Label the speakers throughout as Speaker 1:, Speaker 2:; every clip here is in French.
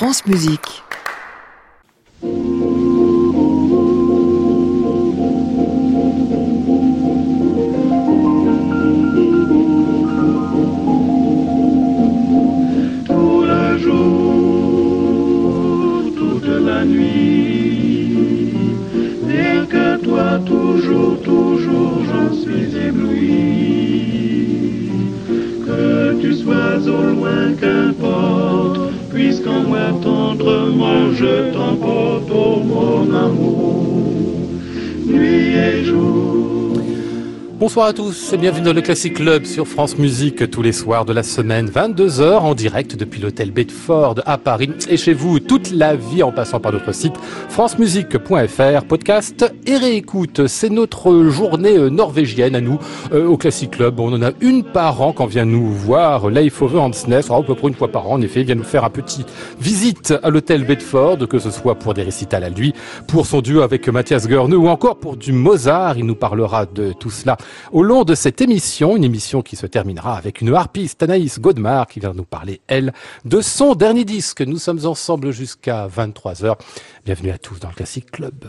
Speaker 1: France Musique.
Speaker 2: Bonsoir à tous et bienvenue dans le Classic Club sur France Musique tous les soirs de la semaine, 22h en direct depuis l'hôtel Bedford à Paris et chez vous toute la vie en passant par notre site francemusique.fr, podcast et réécoute. C'est notre journée euh, norvégienne à nous euh, au Classic Club. On en a une par an quand vient nous voir Leif Ove Hansnes, à peu près une fois par an en effet, il vient nous faire un petit visite à l'hôtel Bedford, que ce soit pour des récitals à lui, pour son duo avec Mathias Görne ou encore pour du Mozart. Il nous parlera de tout cela au long de cette émission, une émission qui se terminera avec une harpiste Anaïs Godemar qui vient nous parler, elle, de son dernier disque. Nous sommes ensemble jusqu'à 23h. Bienvenue à tous dans le Classic Club.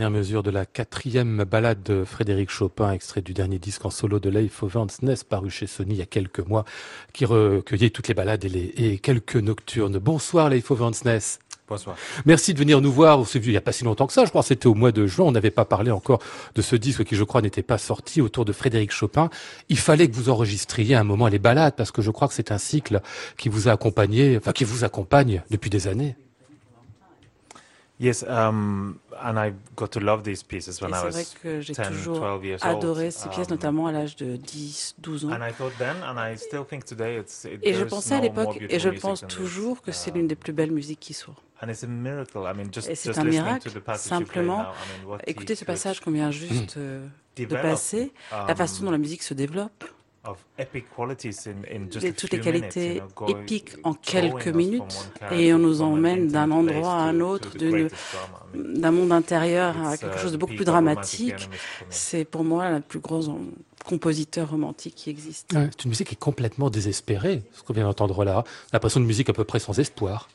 Speaker 2: Dernières mesures de la quatrième balade de Frédéric Chopin, extrait du dernier disque en solo de Leif Ness, paru chez Sony il y a quelques mois, qui recueillait toutes les balades et, les, et quelques nocturnes. Bonsoir Leif Ness.
Speaker 3: Bonsoir.
Speaker 2: Merci de venir nous voir. Il n'y a pas si longtemps que ça. Je crois que c'était au mois de juin. On n'avait pas parlé encore de ce disque qui, je crois, n'était pas sorti autour de Frédéric Chopin. Il fallait que vous enregistriez un moment les balades parce que je crois que c'est un cycle qui vous a accompagné, enfin, qui vous accompagne depuis des années.
Speaker 3: Yes, um, and I got to love these
Speaker 4: pieces when I was vrai que j'ai toujours adoré ces pièces, um, notamment à l'âge de 10, 12 ans.
Speaker 3: And I thought then, and I still think today, it's,
Speaker 4: it, et je pensais à l'époque, et je pense toujours que c'est l'une des plus belles musiques qui soit.
Speaker 3: And it's a miracle. I mean, just,
Speaker 4: et c'est un miracle, simplement. Écoutez ce passage qu'on vient juste euh, de passer, la façon dont la musique se développe toutes les qualités épiques en quelques minutes et on nous emmène d'un endroit à un autre, d'un monde intérieur à quelque chose de beaucoup plus dramatique. C'est pour moi le plus grand compositeur romantique qui existe.
Speaker 2: c'est une musique qui est complètement désespérée, ce qu'on vient d'entendre là. L'impression de musique à peu près sans espoir.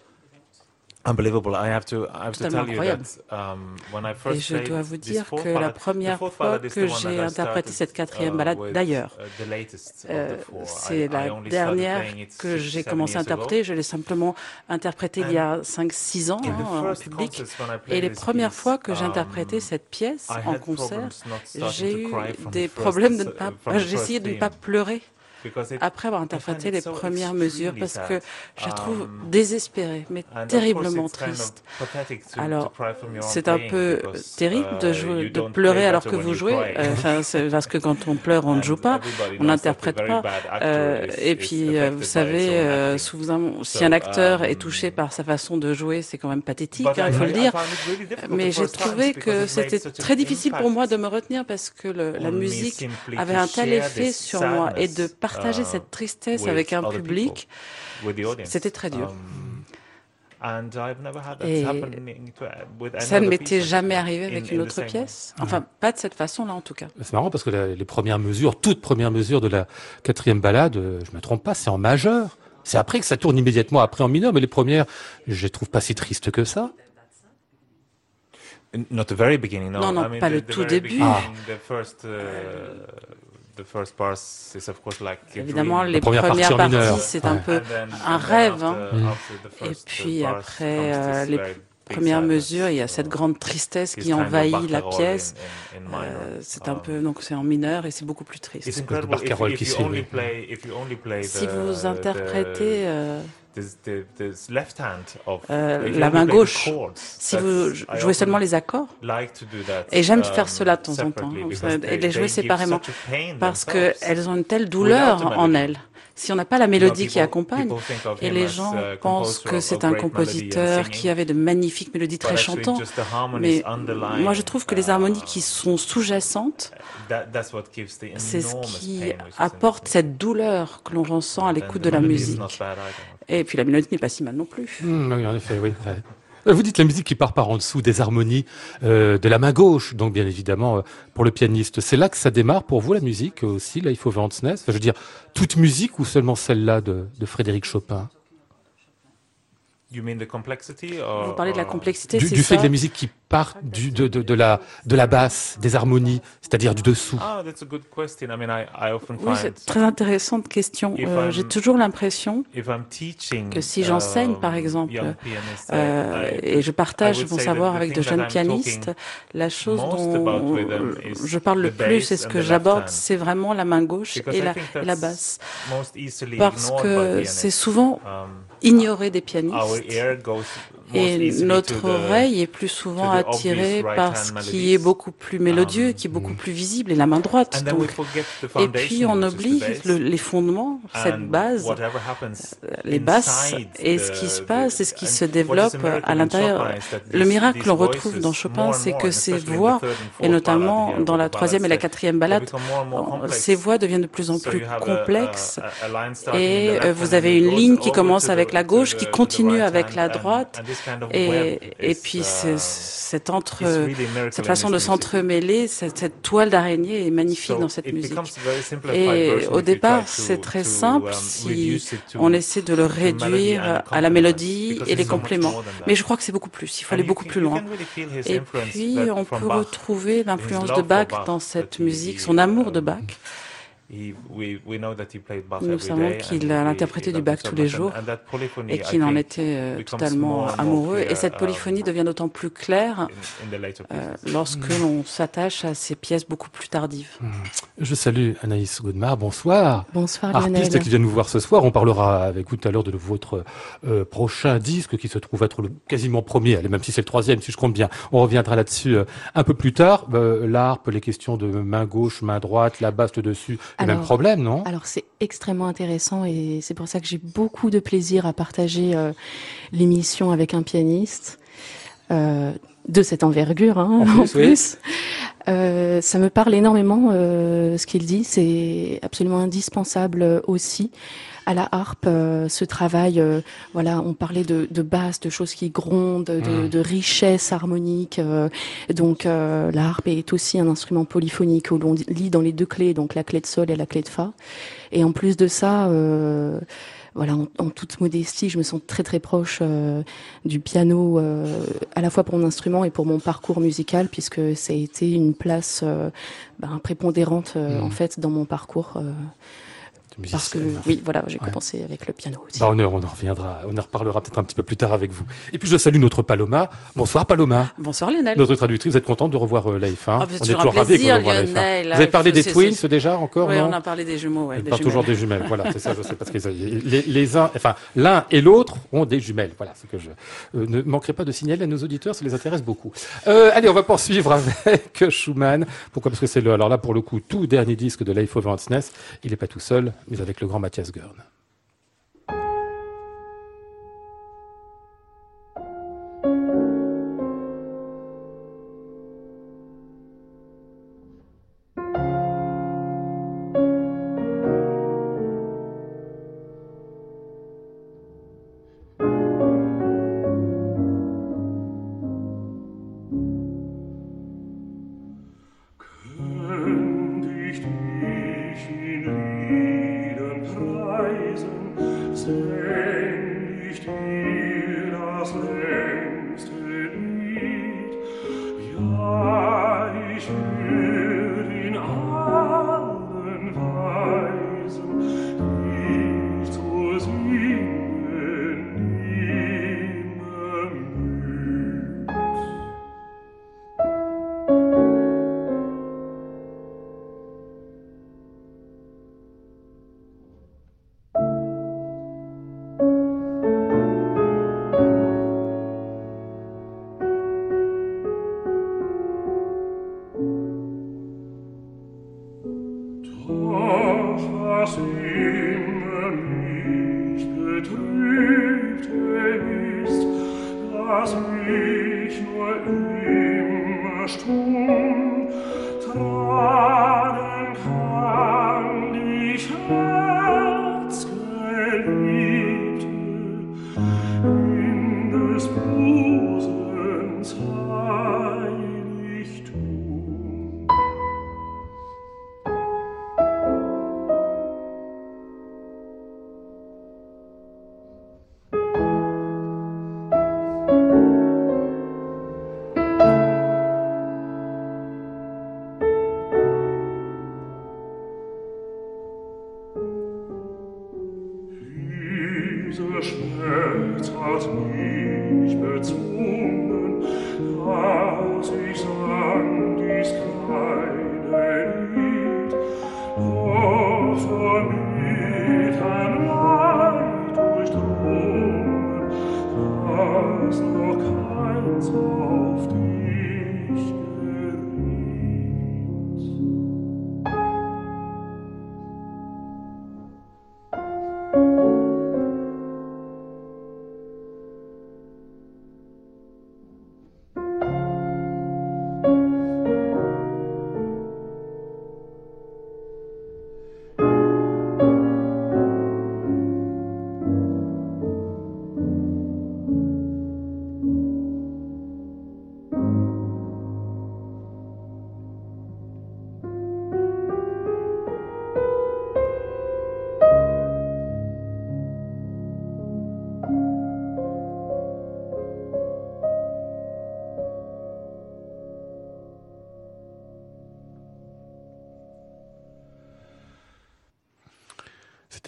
Speaker 3: Unbelievable. I have to, I have
Speaker 4: to tell you that, um, when I first Et je dois vous dire que la première fois que j'ai interprété cette quatrième uh, balade, d'ailleurs, uh, euh, c'est la dernière que j'ai commencé à interpréter. Je l'ai simplement interprétée il y a 5-6 ans hein, en public. Et les premières fois que j'ai interprété cette pièce en concert, j'ai eu des problèmes de ne pas, j'ai essayé de ne pas pleurer après avoir interprété les premières mesures parce que je la trouve désespérée, mais terriblement triste. Alors, c'est un peu terrible de, uh, jouer, de pleurer alors que vous jouez, euh, enfin, parce que quand on pleure, on ne joue pas, on n'interprète pas. Euh, et puis, euh, vous savez, si un acteur est um, touché par sa façon de jouer, c'est quand même pathétique, hein, il faut le dire. Mais j'ai trouvé que c'était très difficile pour moi de me retenir parce que le, la musique avait un tel effet sur moi et de partager uh, cette tristesse avec un public, c'était très dur. Um, Et ça ne m'était jamais arrivé avec une autre pièce. Enfin, pas de cette façon-là, en tout cas.
Speaker 2: C'est marrant parce que les premières mesures, toutes premières mesures de la quatrième balade, euh, je me trompe pas, c'est en majeur. C'est après que ça tourne immédiatement après en mineur, mais les premières, je les trouve pas si tristes que ça.
Speaker 3: Not the very beginning, no.
Speaker 4: Non, non, pas le tout début. Ah. Évidemment, les premières parties, c'est un peu un rêve. Hein. Et puis après euh, les premières mesures, il y a cette grande tristesse qui envahit la pièce. Euh, c'est un peu donc c'est en mineur et c'est beaucoup plus triste.
Speaker 2: Si
Speaker 4: vous interprétez euh, euh, la main gauche, si vous jouez seulement les accords. Et j'aime faire cela de temps en temps, et les jouer séparément, parce qu'elles ont une telle douleur en elles si on n'a pas la mélodie qui accompagne. Et les gens uh, pensent que c'est un compositeur qui avait de magnifiques mélodies très chantantes. Mais moi, je trouve que les harmonies qui sont sous-jacentes, c'est ce qui apporte cette douleur que l'on ressent à l'écoute de la musique. Et puis la mélodie n'est pas si mal non plus.
Speaker 2: Oui, en effet, oui. Euh, vous dites la musique qui part par en dessous des harmonies euh, de la main gauche, donc bien évidemment euh, pour le pianiste. C'est là que ça démarre pour vous la musique aussi, là il faut enfin, Je veux dire, toute musique ou seulement celle-là de Frédéric Chopin?
Speaker 4: Vous parlez de la complexité,
Speaker 2: du, du fait de la musique qui part du, de, de, de, la, de la basse, des harmonies, c'est-à-dire du dessous.
Speaker 3: Ah,
Speaker 4: oui, c'est très intéressante question. Euh, J'ai toujours l'impression que si j'enseigne, par um, exemple, euh, et je partage mon savoir avec de jeunes pianistes, la chose dont je parle le plus et ce que j'aborde, c'est vraiment la main gauche et la, et la basse. Parce que c'est souvent um, ignoré des pianistes. Et notre oreille est plus souvent attirée par ce qui est beaucoup plus mélodieux, qui est beaucoup plus visible, et la main droite. Donc. Et puis on oublie les fondements, cette base, euh, les basses, et ce qui se passe, et ce qui se développe à l'intérieur. Le miracle que l'on retrouve dans Chopin, c'est que ces voix, et notamment dans la troisième et la quatrième balade, ces voix deviennent de plus en plus complexes, et euh, vous avez une ligne qui commence avec la gauche, qui continue avec la droite, et, et puis uh, cette, entre, cette façon de s'entremêler, cette, cette, toile d'araignée est magnifique dans cette musique. Et au départ, c'est très simple um, si on essaie de le réduire à la mélodie et les compléments. Mais je crois que c'est beaucoup plus. Il faut aller beaucoup plus loin. Et puis, on peut retrouver l'influence de Bach dans cette musique, son amour de Bach. Nous savons qu'il a interprété du Bach tous les jours et qu'il en était euh, totalement amoureux. Et cette polyphonie devient d'autant plus claire euh, lorsque l'on s'attache à ces pièces beaucoup plus tardives. Hmm.
Speaker 5: Je salue Anaïs Godemar. Bonsoir.
Speaker 4: Bonsoir Lionel.
Speaker 5: Artiste qui vient nous voir ce soir. On parlera avec vous tout à l'heure de votre euh, prochain disque qui se trouve être le quasiment premier, même si c'est le troisième, si je compte bien. On reviendra là-dessus un peu plus tard. L'harpe, les questions de main gauche, main droite, la basse dessus le même problème, non?
Speaker 6: Alors c'est extrêmement intéressant et c'est pour ça que j'ai beaucoup de plaisir à partager euh, l'émission avec un pianiste euh, de cette envergure hein, en plus. Euh, ça me parle énormément ce qu'il dit, c'est absolument indispensable aussi à la harpe euh, ce travail. Euh, voilà, on parlait de, de basse, de choses qui grondent, de, mmh. de richesse harmonique. Euh, donc la harpe est aussi un instrument polyphonique où l'on lit dans les deux clés, donc la clé de sol et la clé de fa. Et en plus de ça voilà, en, toute modestie, je me sens très très proche du piano, à la fois pour mon instrument et pour mon parcours musical, puisque ça a été une place ben, prépondérante mmh. en fait dans mon parcours. Parce que oui, voilà, j'ai commencé avec le piano aussi.
Speaker 5: Bah, on, on en reviendra, on en reparlera peut-être un petit peu plus tard avec vous. Et puis je salue notre Paloma. Bonsoir Paloma.
Speaker 4: Bonsoir Lionel.
Speaker 5: Notre traducture, vous êtes contente de revoir euh, l'AF1
Speaker 4: ah, On est toujours ravis de revoir l'AF1.
Speaker 5: Vous avez parlé des twins déjà encore
Speaker 4: Oui, on a parlé des jumeaux. Ouais,
Speaker 5: on parle toujours des jumelles. voilà, c'est ça. Je sais parce que les, les uns, enfin l'un et l'autre ont des jumelles. Voilà, c'est que je euh, ne manquerai pas de signaler à nos auditeurs, ça les intéresse beaucoup. Euh, allez, on va poursuivre avec Schumann. Pourquoi? Parce que c'est le, alors là pour le coup, tout dernier disque de Life Hansness. Il n'est pas tout seul, mais avec le grand Mathias Gurn.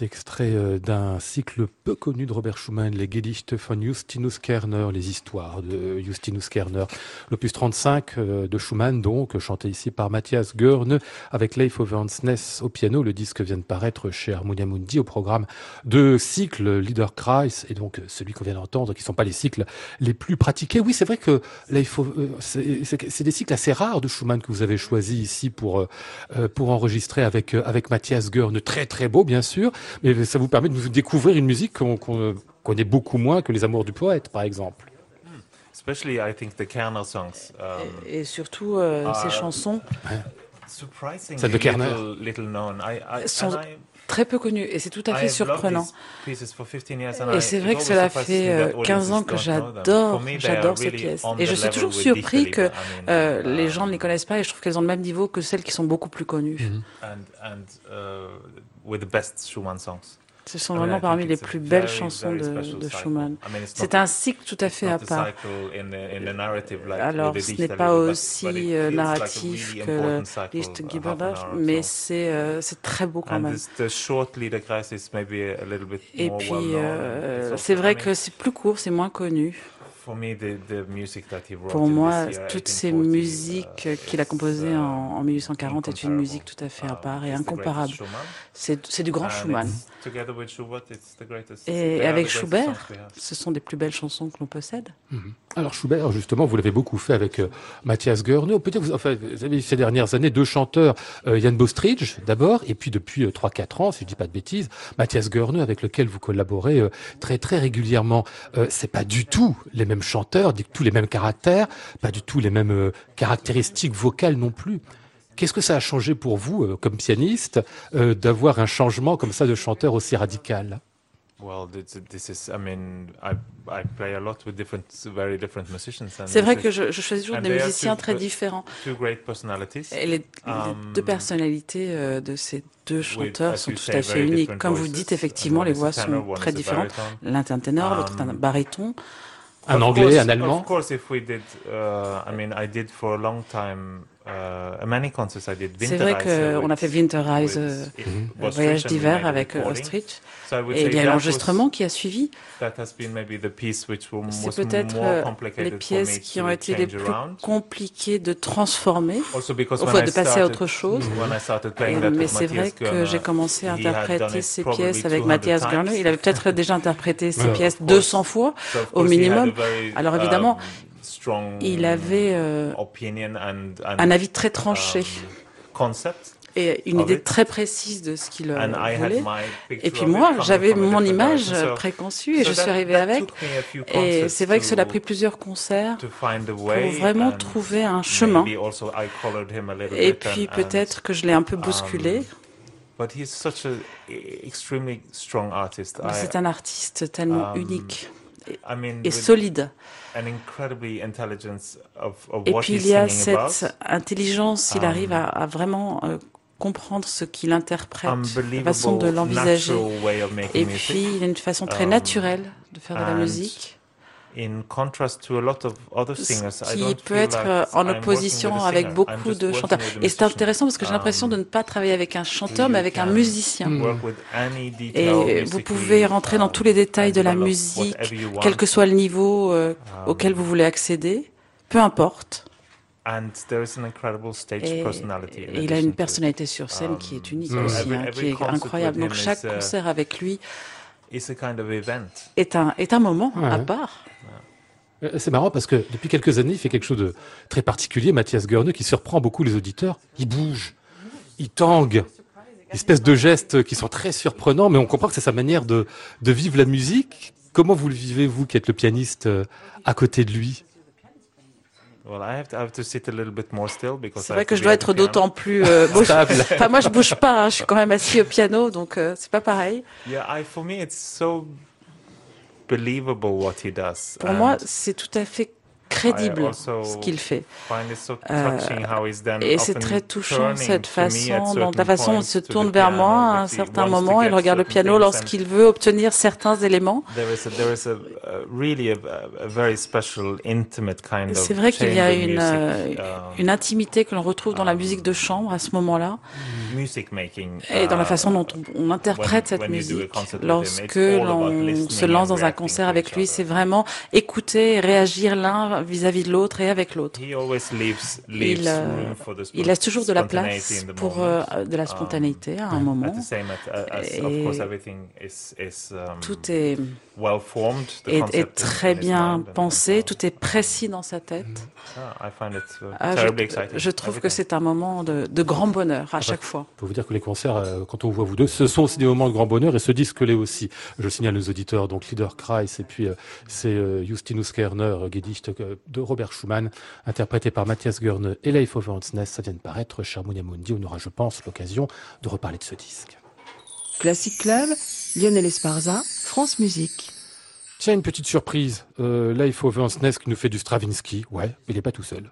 Speaker 2: Extrait euh, d'un cycle peu connu de Robert Schumann, les Gedichte von Justinus Kerner, les histoires de Justinus Kerner. L'opus 35 euh, de Schumann, donc, chanté ici par Matthias Görne, avec Leif Overnsness au piano. Le disque vient de paraître chez Harmonia Mundi au programme de cycle Liederkreis, et donc celui qu'on vient d'entendre, qui ne sont pas les cycles les plus pratiqués. Oui, c'est vrai que euh, c'est des cycles assez rares de Schumann que vous avez choisi ici pour, pour enregistrer avec, avec Matthias Görne. Très, très beau, bien sûr mais ça vous permet de vous découvrir une musique qu'on connaît beaucoup moins que les Amours du poète, par exemple.
Speaker 3: Especially, I think the Kerner songs.
Speaker 4: Um, et, surtout euh, ces chansons.
Speaker 2: Celles de Kerner.
Speaker 4: sont très peu connues et c'est tout à fait surprenant. Et c'est vrai que cela fait 15 euh, ans que j'adore, j'adore ces pièces. Et je suis toujours surpris que euh, les gens ne les connaissent pas et je trouve qu'elles ont le même niveau que celles qui sont beaucoup plus connues.
Speaker 3: With the best Schumann songs.
Speaker 4: Ce sont vraiment parmi les plus belles chansons de, de Schumann. C'est un cycle tout à fait à part. Alors, ce n'est pas aussi euh, narratif que Lichtgeberdash, mais c'est euh, c'est très beau quand même. Et puis, euh, c'est vrai que c'est plus court, c'est moins connu. Pour moi, toutes ces musiques uh, qu'il a composées en, 1840 est une musique tout à fait à uh, part et incomparable. C'est du grand Schumann. Et avec Schubert, ce sont des plus belles chansons que l'on possède.
Speaker 2: Mhm. Alors Schubert, justement, vous l'avez beaucoup fait avec euh, Mathias Goerne. On peut dire, vous, enfin, vous avez ces dernières années deux chanteurs, euh, Jan Bostridge d'abord, et puis depuis euh, 3-4 ans, si je dis pas de bêtises, Mathias Goerne avec lequel vous collaborez euh, très très régulièrement. c'est pas du tout les mêmes chanteurs, du tout les mêmes caractères, pas du tout les mêmes caractéristiques vocales non plus. Qu'est-ce que ça a changé pour vous, comme pianiste, d'avoir un changement comme ça de chanteur aussi radical?
Speaker 4: C'est vrai que je, je choisis toujours des musiciens très différents. Et les, um, deux personnalités euh, de ces deux chanteurs sont tout à fait uniques. Comme vous dites, effectivement, les voix sont très différentes. L'un est un ténor, l'autre est un um, baryton.
Speaker 2: Un anglais, un allemand?
Speaker 4: C'est vrai qu'on a fait Winterreise, euh, voyage d'hiver avec euh, Ostrich. Et il y a l'enregistrement qui a suivi. C'est peut-être euh, les pièces qui ont été les plus compliquées de transformer, enfin de passer à autre chose. mais c'est vrai que j'ai commencé à interpréter ces pièces avec Matthias Garner. Il avait peut-être déjà interprété ces pièces 200 fois au minimum. Alors évidemment, um, il avait euh, un avis très tranché. Um, et une idée très précise de ce qu'il voulait. Et puis moi, j'avais mon image préconçue et je suis arrivée avec. Et c'est vrai que cela a pris plusieurs concerts pour vraiment trouver un chemin. Et puis peut-être que je l'ai un peu bousculé. C'est un artiste tellement um, unique et solide. Et puis il y a cette intelligence, il arrive à, à vraiment euh, comprendre ce qu'il interprète, la façon de l'envisager. Et puis, il a une façon très um, naturelle de faire de la musique. Qui peut être en opposition avec beaucoup de chanteurs. Et c'est intéressant parce que j'ai l'impression de ne pas travailler avec un chanteur, mais avec un musicien. Et vous pouvez rentrer dans tous les détails de la musique, quel que soit le niveau euh, um, auquel vous voulez accéder, peu importe. Et, il a une personnalité sur scène qui est unique um, aussi, hein, qui est incroyable. Donc chaque concert avec lui est un, est un moment à part.
Speaker 2: Euh, c'est marrant parce que depuis quelques années, il fait quelque chose de très particulier, Mathias Goerne, qui surprend beaucoup les auditeurs. Il bouge, il tangue, espèce de gestes qui sont très surprenants, mais on comprend que c'est sa manière de, de vivre la musique. Comment vous le vivez, vous, qui êtes le pianiste euh, à côté de lui?
Speaker 4: C'est vrai que je dois être d'autant plus euh, stable. enfin, moi, je bouge pas. Hein, je suis quand même assis au piano, donc euh, c'est pas pareil. Pour moi, c'est tout à fait crédible ce qu'il fait. Euh, et c'est très touchant cette façon, dont la façon dont il se tourne vers moi à un certain moment, il regarde le piano lorsqu'il veut obtenir certains éléments. C'est vrai qu'il y a une, euh, um, une intimité que l'on retrouve dans la musique de chambre à ce moment-là. et dans la façon dont on, interprète cette musique. Lorsque l'on se lance dans un concert avec lui, c'est vraiment écouter et réagir l'un vis-à-vis de l'autre et avec l'autre. Il, euh, il, laisse toujours de la place pour euh, de la spontanéité à un moment. tout est est, très bien pensé, tout est précis dans sa tête. Ah, ah, je, trouve que c'est un moment de, grand bonheur à chaque fois.
Speaker 2: Je peux vous dire que les concerts, euh, quand on voit vous deux, ce sont aussi des moments de grand bonheur et ce disque l'est aussi. Je signale aux auditeurs, donc Leader Kreis et puis euh, c'est Justinus Kerner, Gedicht de Robert Schumann, interprété par Matthias Görne et Leif Overensness. Ça vient de paraître. Cher Mundi, on aura, je pense, l'occasion de reparler de ce disque.
Speaker 7: Classic Club, Lionel Esparza, France Musique.
Speaker 2: Tiens, une petite surprise. Euh, faut Ness qui nous fait du Stravinsky. Ouais, mais il n'est pas tout seul.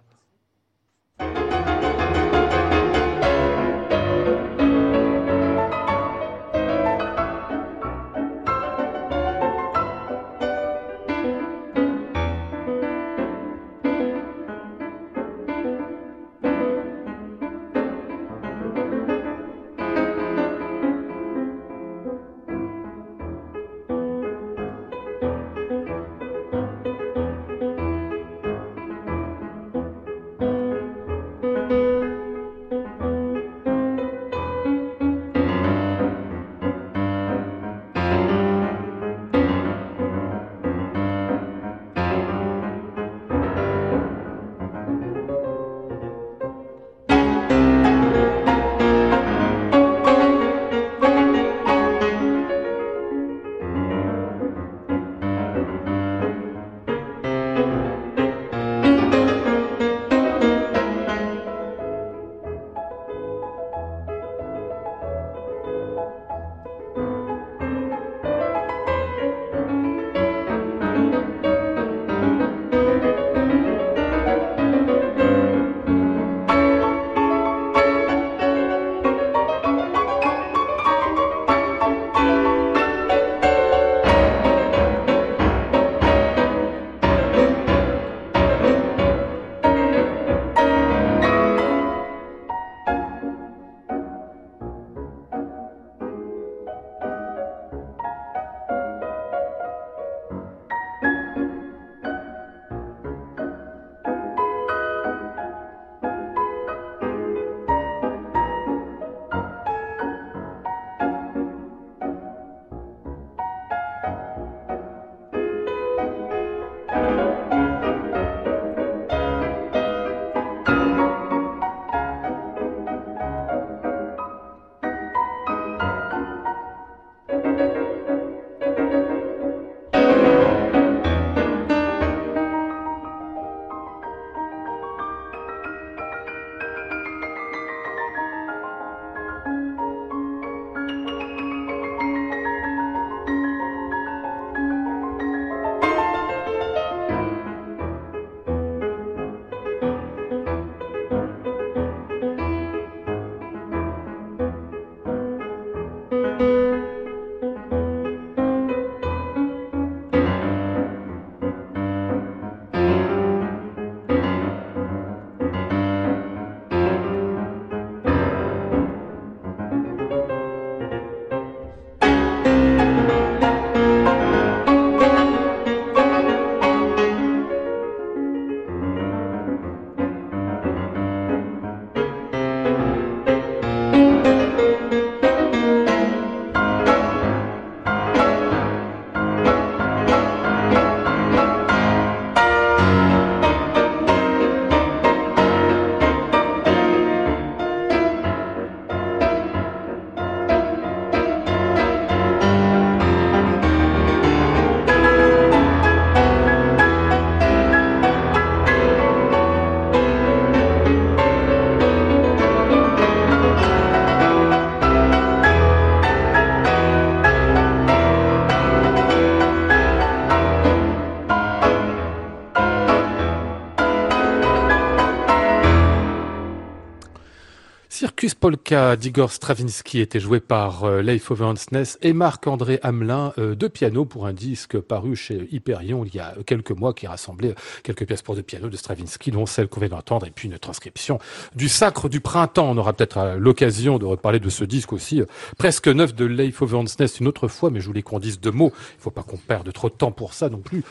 Speaker 2: Polka d'Igor Stravinsky était joué par euh, Leif Ovansnes et Marc-André Hamelin euh, de piano pour un disque paru chez Hyperion il y a quelques mois qui rassemblait quelques pièces pour de piano de Stravinsky, dont celle qu'on vient d'entendre, et puis une transcription du Sacre du Printemps. On aura peut-être euh, l'occasion de reparler de ce disque aussi, presque neuf de Leif Ovansnes une autre fois, mais je voulais qu'on dise deux mots. Il ne faut pas qu'on perde trop de temps pour ça non plus.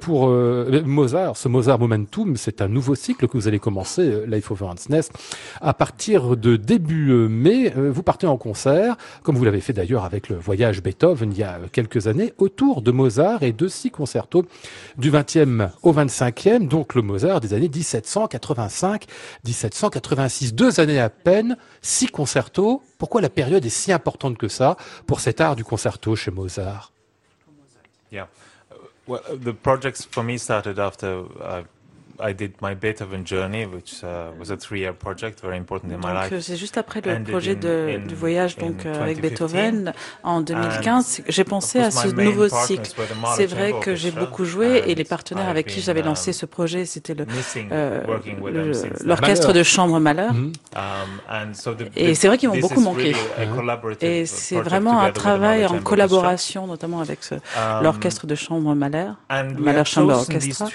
Speaker 2: pour Mozart, ce Mozart Momentum, c'est un nouveau cycle que vous allez commencer, Leif Ovansnes, à partir de début euh, mai, euh, vous partez en concert, comme vous l'avez fait d'ailleurs avec le voyage Beethoven il y a quelques années, autour de Mozart et de six concertos du 20e au 25e, donc le Mozart des années 1785-1786. Deux années à peine, six concertos. Pourquoi la période est si importante que ça pour cet art du concerto chez Mozart?
Speaker 3: After uh, I did my Beethoven journey, which uh, was a three-year project, very important in my life.
Speaker 4: Euh, c'est juste après le projet de, du voyage donc euh, avec Beethoven en 2015, j'ai pensé à ce nouveau cycle. C'est vrai que j'ai beaucoup joué et les partenaires avec qui j'avais lancé um, ce projet, c'était le euh, l'orchestre de chambre Malheur. Mm-hmm. Um, et c'est vrai qu'ils m'ont beaucoup manqué. Et c'est vraiment un travail en collaboration, notamment avec um, l'orchestre de chambre Malheur, Malheur Chamber Orchestra.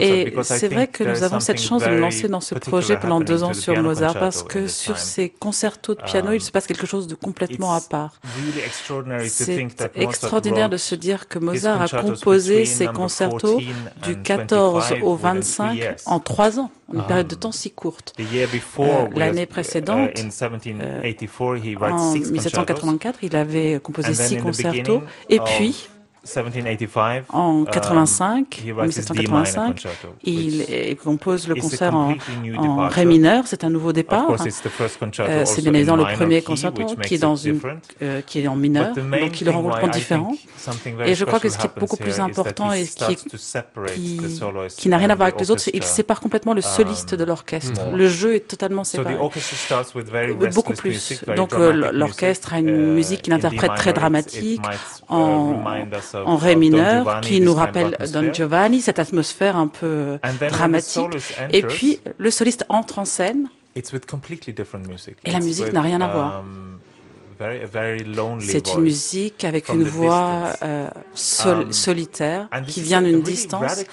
Speaker 4: Et c'est vrai que nous avons cette chance de nous lancer dans ce projet pendant deux ans sur Mozart parce que sur ces concertos de piano, il se passe quelque chose de complètement à part. C'est extraordinaire de se dire que Mozart a composé ces concertos du 14 au 25 en trois ans, une période de temps si courte. Euh, l'année précédente, euh, en 1784, il avait composé six concertos et puis en 85, um, 1785, il compose le concert en, ré mineur. C'est un nouveau départ. Euh, c'est bien évidemment le premier concerto qui est dans une, euh, qui est en mineur, donc il le rend compte différent. Et je crois que ce qui est beaucoup plus important et qui, qui, qui n'a rien à voir avec les autres, c'est qu'il sépare complètement le soliste de l'orchestre. Um, le jeu est totalement séparé. Beaucoup plus. Donc euh, l'orchestre a une musique qu'il interprète très dramatique en en ré mineur qui nous rappelle Don Giovanni, cette atmosphère un peu dramatique. Et puis le soliste entre en scène. Et la musique n'a rien à voir. C'est une musique avec une voix euh, solitaire qui vient d'une distance.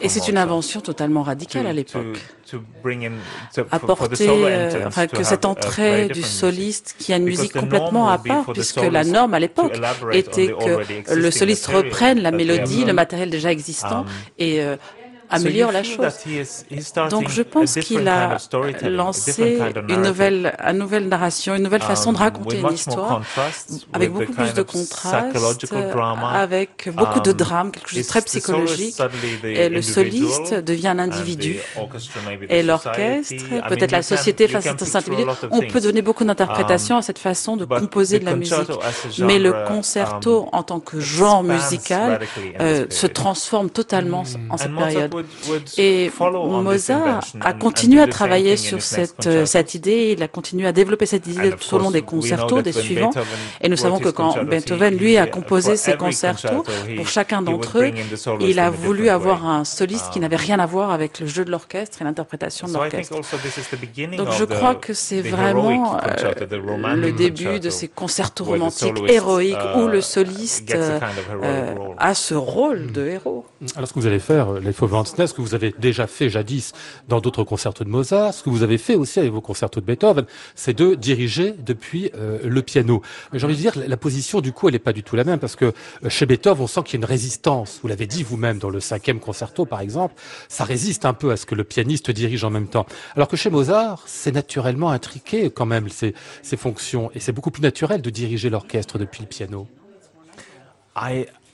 Speaker 4: Et c'est une invention totalement radicale à l'époque. Apporter, euh, enfin, que cette entrée du soliste qui a une musique complètement à part, puisque la norme à l'époque était que le soliste reprenne la mélodie, le matériel déjà existant, um, et euh, améliore la chose. Donc je pense qu'il a lancé une nouvelle, une nouvelle narration, une nouvelle façon de um, raconter une histoire, avec beaucoup plus de contraste, avec beaucoup de um, drame, quelque chose de très psychologique. Et le soliste devient un individu. Et l'orchestre, peut-être la société face à cet individu. On peut donner beaucoup d'interprétations à cette façon de composer de la musique. Mais le concerto, en tant que genre musical, euh, se transforme totalement en cette période. Et Mozart a continué à travailler sur cette, euh, cette idée, il a continué à développer cette idée tout au long des concertos, des suivants. Et nous savons que quand Beethoven, lui, a composé ses concertos, pour chacun d'entre eux, il a voulu avoir un soliste qui n'avait rien à voir avec le jeu de l'orchestre et l'interprétation de l'orchestre. Donc je crois que c'est vraiment euh, le début de ces concertos romantiques héroïques où le uh, soliste euh, a ce rôle de héros.
Speaker 2: Alors ce que vous allez faire, ce que vous avez déjà fait jadis dans d'autres concertos de Mozart, ce que vous avez fait aussi avec vos concertos de Beethoven, c'est de diriger depuis euh, le piano. J'ai envie de dire, la position du coup, elle n'est pas du tout la même, parce que euh, chez Beethoven, on sent qu'il y a une résistance. Vous l'avez dit vous-même dans le cinquième concerto, par exemple, ça résiste un peu à ce que le pianiste dirige en même temps. Alors que chez Mozart, c'est naturellement intriqué quand même, ces, fonctions, et c'est beaucoup plus naturel de diriger l'orchestre depuis le piano.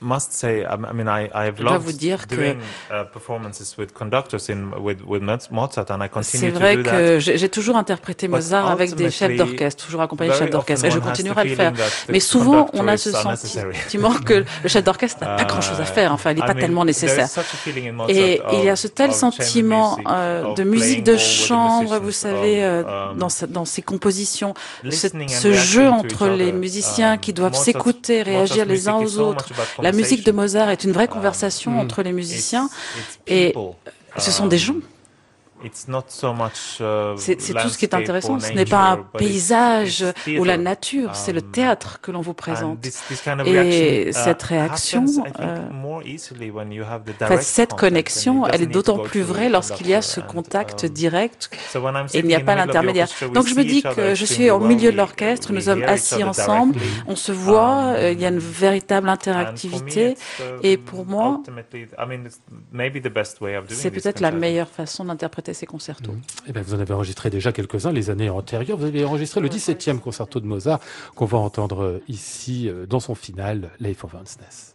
Speaker 3: Must say, I mean, I, I've loved doing uh, performances with conductors in with, with Mozart, and I continue
Speaker 4: to do that. C'est vrai que j'ai toujours interprété Mozart avec des chefs d'orchestre, toujours accompagné de chefs d'orchestre, et je continuerai à le faire. Mais souvent, on a ce sentiment que le chef d'orchestre n'a pas grand-chose à faire. Enfin, il n'est pas tellement nécessaire. Et il y a ce tel sentiment euh, de musique de chambre, vous savez, euh, um, dans, dans ses compositions, ce, ce jeu entre les musiciens qui doivent s'écouter, réagir les uns aux autres. La musique de Mozart est une vraie conversation um, entre les musiciens et ce sont des gens. C'est tout ce qui est intéressant. Ce n'est pas un paysage ou la nature, c'est le um, théâtre que l'on vous présente. Et uh, cette réaction, euh, cette connexion, elle est d'autant plus vraie lorsqu'il y a ce contact um, direct et il n'y a pas l'intermédiaire. Donc je me dis que je suis au milieu de l'orchestre, nous sommes assis ensemble, on se voit, um, euh, il y a une véritable interactivité et pour moi, c'est peut-être la meilleure façon d'interpréter ces concertos. Mmh.
Speaker 2: Eh bien, vous en avez enregistré déjà quelques-uns les années antérieures. Vous avez enregistré le 17e concerto de Mozart qu'on va entendre ici euh, dans son final, Life of Hansness.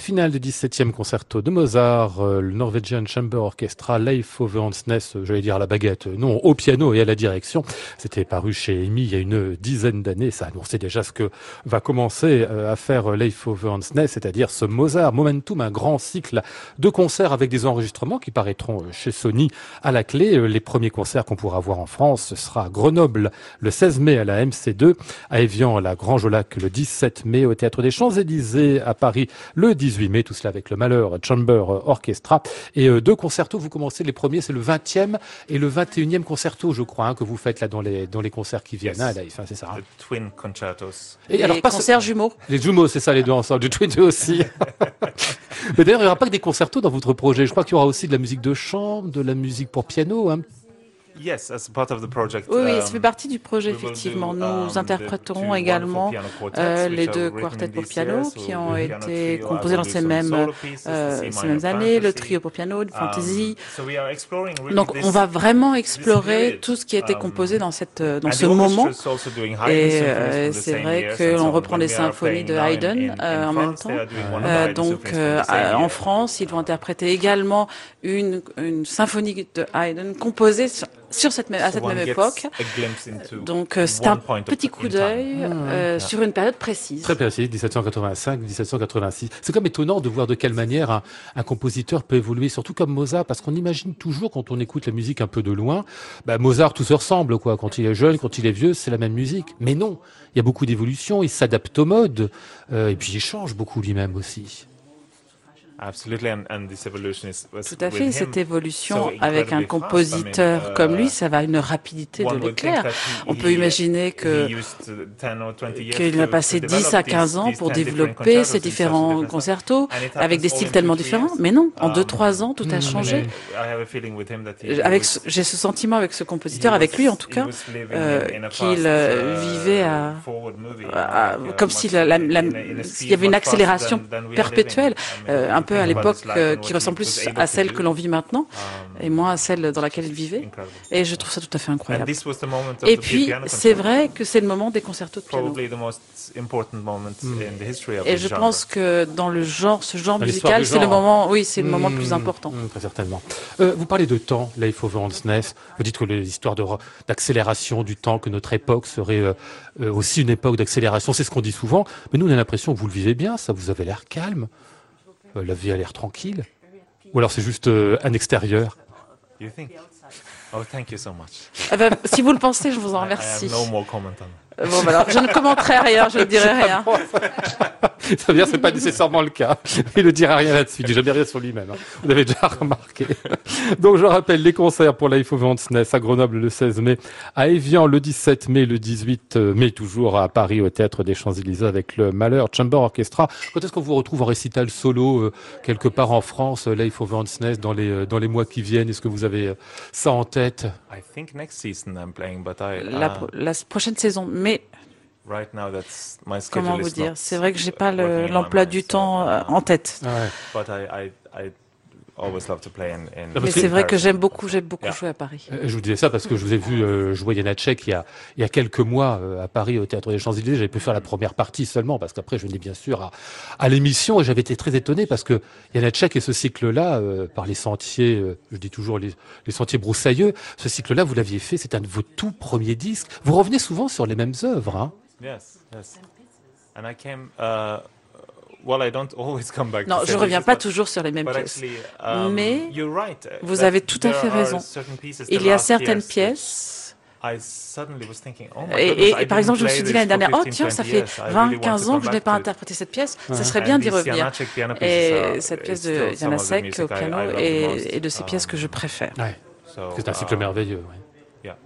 Speaker 2: Finale du 17e concerto de Mozart, euh, le Norwegian Chamber Orchestra, Leif Ove Hansness, euh, j'allais dire à la baguette, euh, non, au piano et à la direction. C'était paru chez Amy il y a une dizaine d'années. Ça annonçait déjà ce que va commencer à faire Leif Ove Hansness, c'est-à-dire ce Mozart Momentum, un grand cycle de concerts avec des enregistrements qui paraîtront chez Sony à la clé. Les premiers concerts qu'on pourra voir en France, ce sera à Grenoble le 16 mai à la MC2, à Evian à la Grange au Lac le 17 mai au Théâtre des Champs-Élysées à Paris le 18 mai, tout cela avec le Malheur Chamber Orchestra. Et euh, deux concertos, vous commencez les premiers, c'est le 20e et le 21e concerto, je crois, hein, que vous faites là dans les, dans les concerts qui viennent, hein, c'est ça. Hein.
Speaker 3: twin concertos.
Speaker 4: Et les alors, concerts jumeaux.
Speaker 2: Les jumeaux, c'est ça, les deux ensemble, du twin aussi. Mais d'ailleurs, il n'y aura pas que des concertos dans votre projet. Je crois qu'il y aura aussi de la musique de chambre, de la musique pour piano, hein,
Speaker 3: Yes, as part of the project.
Speaker 4: Oui, oui, ça fait um, partie du projet, effectivement. Nous um, interpréterons également euh, les deux quartets pour piano qui ont été composés dans ces mêmes, euh, ces mêmes années, le trio pour piano, de fantasy. Um, Donc, on va vraiment explorer tout ce qui a été composé dans, cette, dans ce moment. Et euh, c'est vrai qu'on reprend les symphonies de Haydn euh, en même temps. Euh, donc, euh, en France, ils vont interpréter également une, une symphonie de Haydn composée sur cette même, à cette même époque. Donc euh, c'est un petit coup d'œil ah, euh, sur une période précise.
Speaker 2: Très précise, 1785-1786. C'est comme étonnant de voir de quelle manière un, un, compositeur peut évoluer, surtout comme Mozart, parce qu'on imagine toujours quand on écoute la musique un peu de loin, bah, Mozart tout se ressemble quoi. Quand il est jeune, quand il est vieux, c'est la même musique. Mais non, il y a beaucoup d'évolution, il s'adapte au mode, euh, et puis il change beaucoup lui-même aussi.
Speaker 4: Tout à fait, cette évolution avec un compositeur uh, comme lui, ça va à une rapidité de l'éclair. On peut imaginer que qu'il a passé 10 à 15 ans pour développer ces différents concertos. avec des styles tellement différents, mais non, en 2-3 um, ans, tout a changé. Avec, j'ai ce sentiment avec ce compositeur, avec lui en tout cas, euh, qu'il euh, uh, vivait à, comme si la, il y avait une accélération perpétuelle, euh, un peu à l'époque euh, qui ressemble plus à celle que l'on vit maintenant et moins à celle dans laquelle il vivait. Et je trouve ça tout à fait incroyable. Et puis, c'est vrai que c'est le moment des concertos de piano. Et je pense que dans le genre, ce genre musical, c'est le moment, oui, c'est le moment le plus hmm. important. Hmm,
Speaker 2: très certainement. Euh, vous parlez de temps, Life over Ness. Vous dites que les histoires d'accélération du temps, que notre époque serait euh, aussi une époque d'accélération, c'est ce qu'on dit souvent. Mais nous, on a l'impression que vous le vivez bien, ça vous avez l'air calme. Euh, la vie a l'air tranquille Ou alors c'est juste euh, un extérieur
Speaker 3: Oh, thank you so much.
Speaker 4: Eh ben, si vous le pensez, je vous en remercie. Bon, bah je ne commenterai rien, je ne dirai rien.
Speaker 2: Ça veut dire que ce n'est pas nécessairement le cas. Il ne dira rien là-dessus. Il ne dit jamais rien sur lui-même. Hein. Vous avez déjà remarqué. Donc, je rappelle les concerts pour Life of Ness à Grenoble le 16 mai, à Evian le 17 mai, le 18 mai, toujours à Paris au Théâtre des Champs-Élysées avec le Malheur Chamber Orchestra. Quand est-ce qu'on vous retrouve en récital solo euh, quelque part en France, euh, Life of Ness, dans les, euh, dans les mois qui viennent? Est-ce que vous avez ça en tête?
Speaker 3: I think next season I'm playing, but I,
Speaker 4: la, uh, la prochaine saison, mais
Speaker 3: Right now, that's my
Speaker 4: Comment vous dire? C'est vrai que j'ai pas l'emploi du temps uh, en tête.
Speaker 3: But I, I, I
Speaker 4: mais c'est vrai que j'aime beaucoup, j'aime beaucoup jouer à Paris.
Speaker 2: Euh, je vous disais ça parce que je vous ai vu euh, jouer Janacek il y a, il y a quelques mois euh, à Paris au Théâtre des Champs-Élysées. J'avais pu faire la première partie seulement parce qu'après je venais bien sûr à, à l'émission et j'avais été très étonné parce que Janacek et ce cycle-là, par les sentiers, je dis toujours les, les sentiers broussailleux, ce cycle-là vous l'aviez fait, c'est un de vos tout premiers disques. Vous revenez souvent sur les mêmes œuvres. Hein
Speaker 3: yes, yes. And I came, uh... Well, I don't always come back
Speaker 4: non, je ne reviens pas toujours sur les mêmes pièces. Um, Mais vous avez tout à fait raison. Il y a certaines pièces. Oh et, et, par exemple, je me suis dit l'année dernière, oh tiens, ça fait 20, 15 ans que je n'ai pas interprété cette pièce, ça serait bien d'y revenir. Et cette pièce de Janacek au piano est, de ces pièces que je préfère.
Speaker 2: C'est un cycle uh, merveilleux.
Speaker 3: Yeah,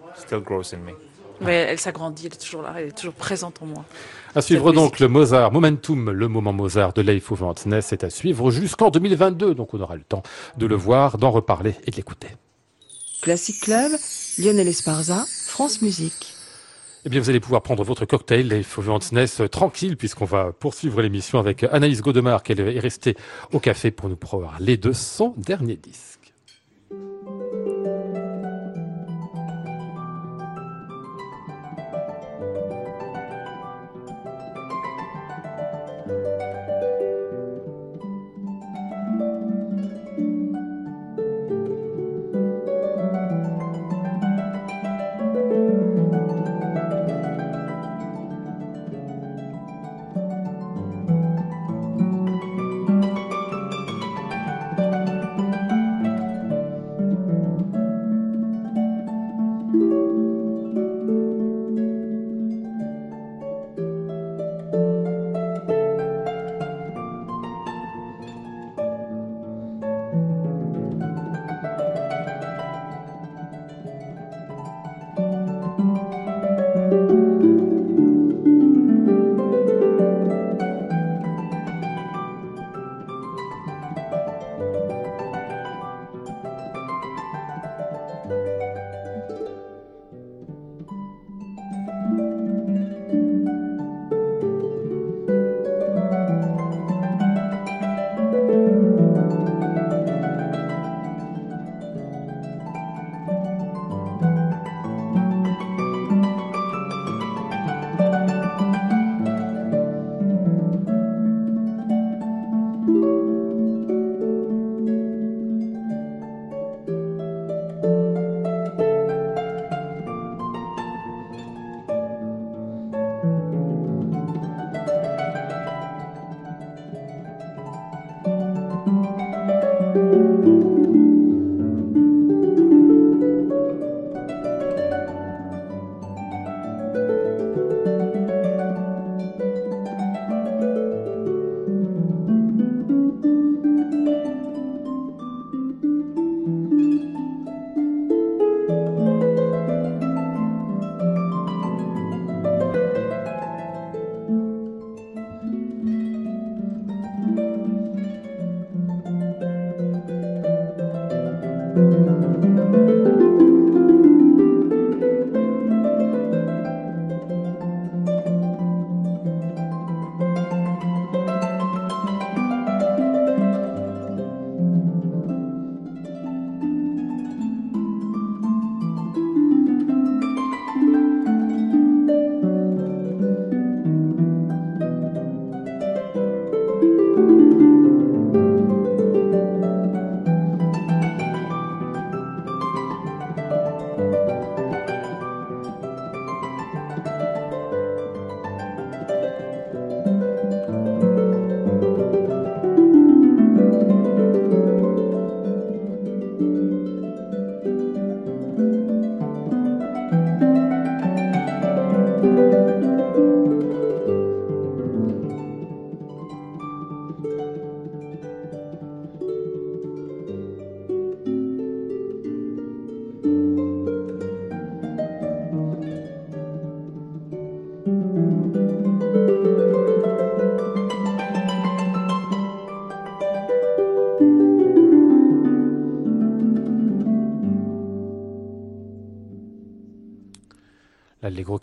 Speaker 4: Mais elle s'agrandit, elle est toujours là, elle est toujours présente en moi.
Speaker 2: À suivre donc le Mozart, Momentum, le moment Mozart de Leif Ness est à suivre jusqu'en 2022. Donc on aura le temps de le voir, d'en reparler et de l'écouter.
Speaker 7: Classic Club, Lionel Esparza, France Musique.
Speaker 2: Eh bien, vous allez pouvoir prendre votre cocktail, Leif Ness, tranquille, puisqu'on va poursuivre l'émission avec Anaïs Godemar, qui est restée au café pour nous parler de son dernier disque.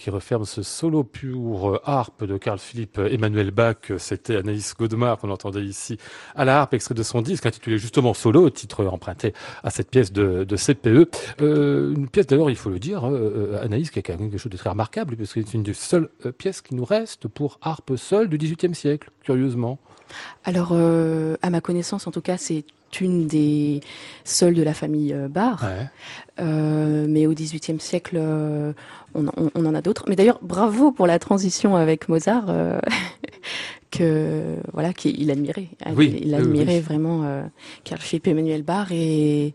Speaker 2: Qui referme ce solo pur harpe de Carl Philippe Emmanuel Bach. C'était Anaïs Godemar qu'on entendait ici à la harpe, extrait de son disque intitulé justement Solo, titre emprunté à cette pièce de, de CPE. Euh, une pièce d'ailleurs, il faut le dire, euh, Anaïs, qui a quand même quelque chose de très remarquable, puisque c'est une des seules euh, pièces qui nous reste pour harpe seule du XVIIIe siècle, curieusement.
Speaker 6: Alors, à ma connaissance, en tout cas, c'est une des seules de la famille Bach. mais au XVIIIe siècle, on, en a d'autres. Mais d'ailleurs, bravo pour la transition avec Mozart, euh, que voilà, qu'il admirait. il admirait vraiment euh, Carl Philippe Emmanuel Bach et,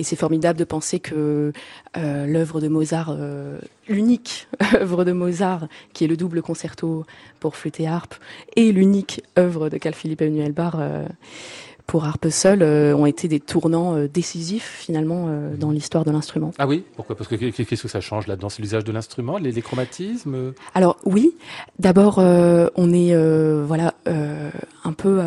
Speaker 6: c'est formidable de penser que euh, l'œuvre de Mozart, l'unique œuvre de Mozart, qui est le double concerto pour flûte et harpe, et l'unique œuvre de Carl Philippe Emmanuel Bach pour harpe seule euh, ont été des tournants euh, décisifs finalement euh, dans l'histoire de l'instrument.
Speaker 2: Ah oui Pourquoi? Parce que qu'est-ce que ça change là-dedans? C'est l'usage de l'instrument, les, chromatismes?
Speaker 6: Alors oui, d'abord on est voilà un peu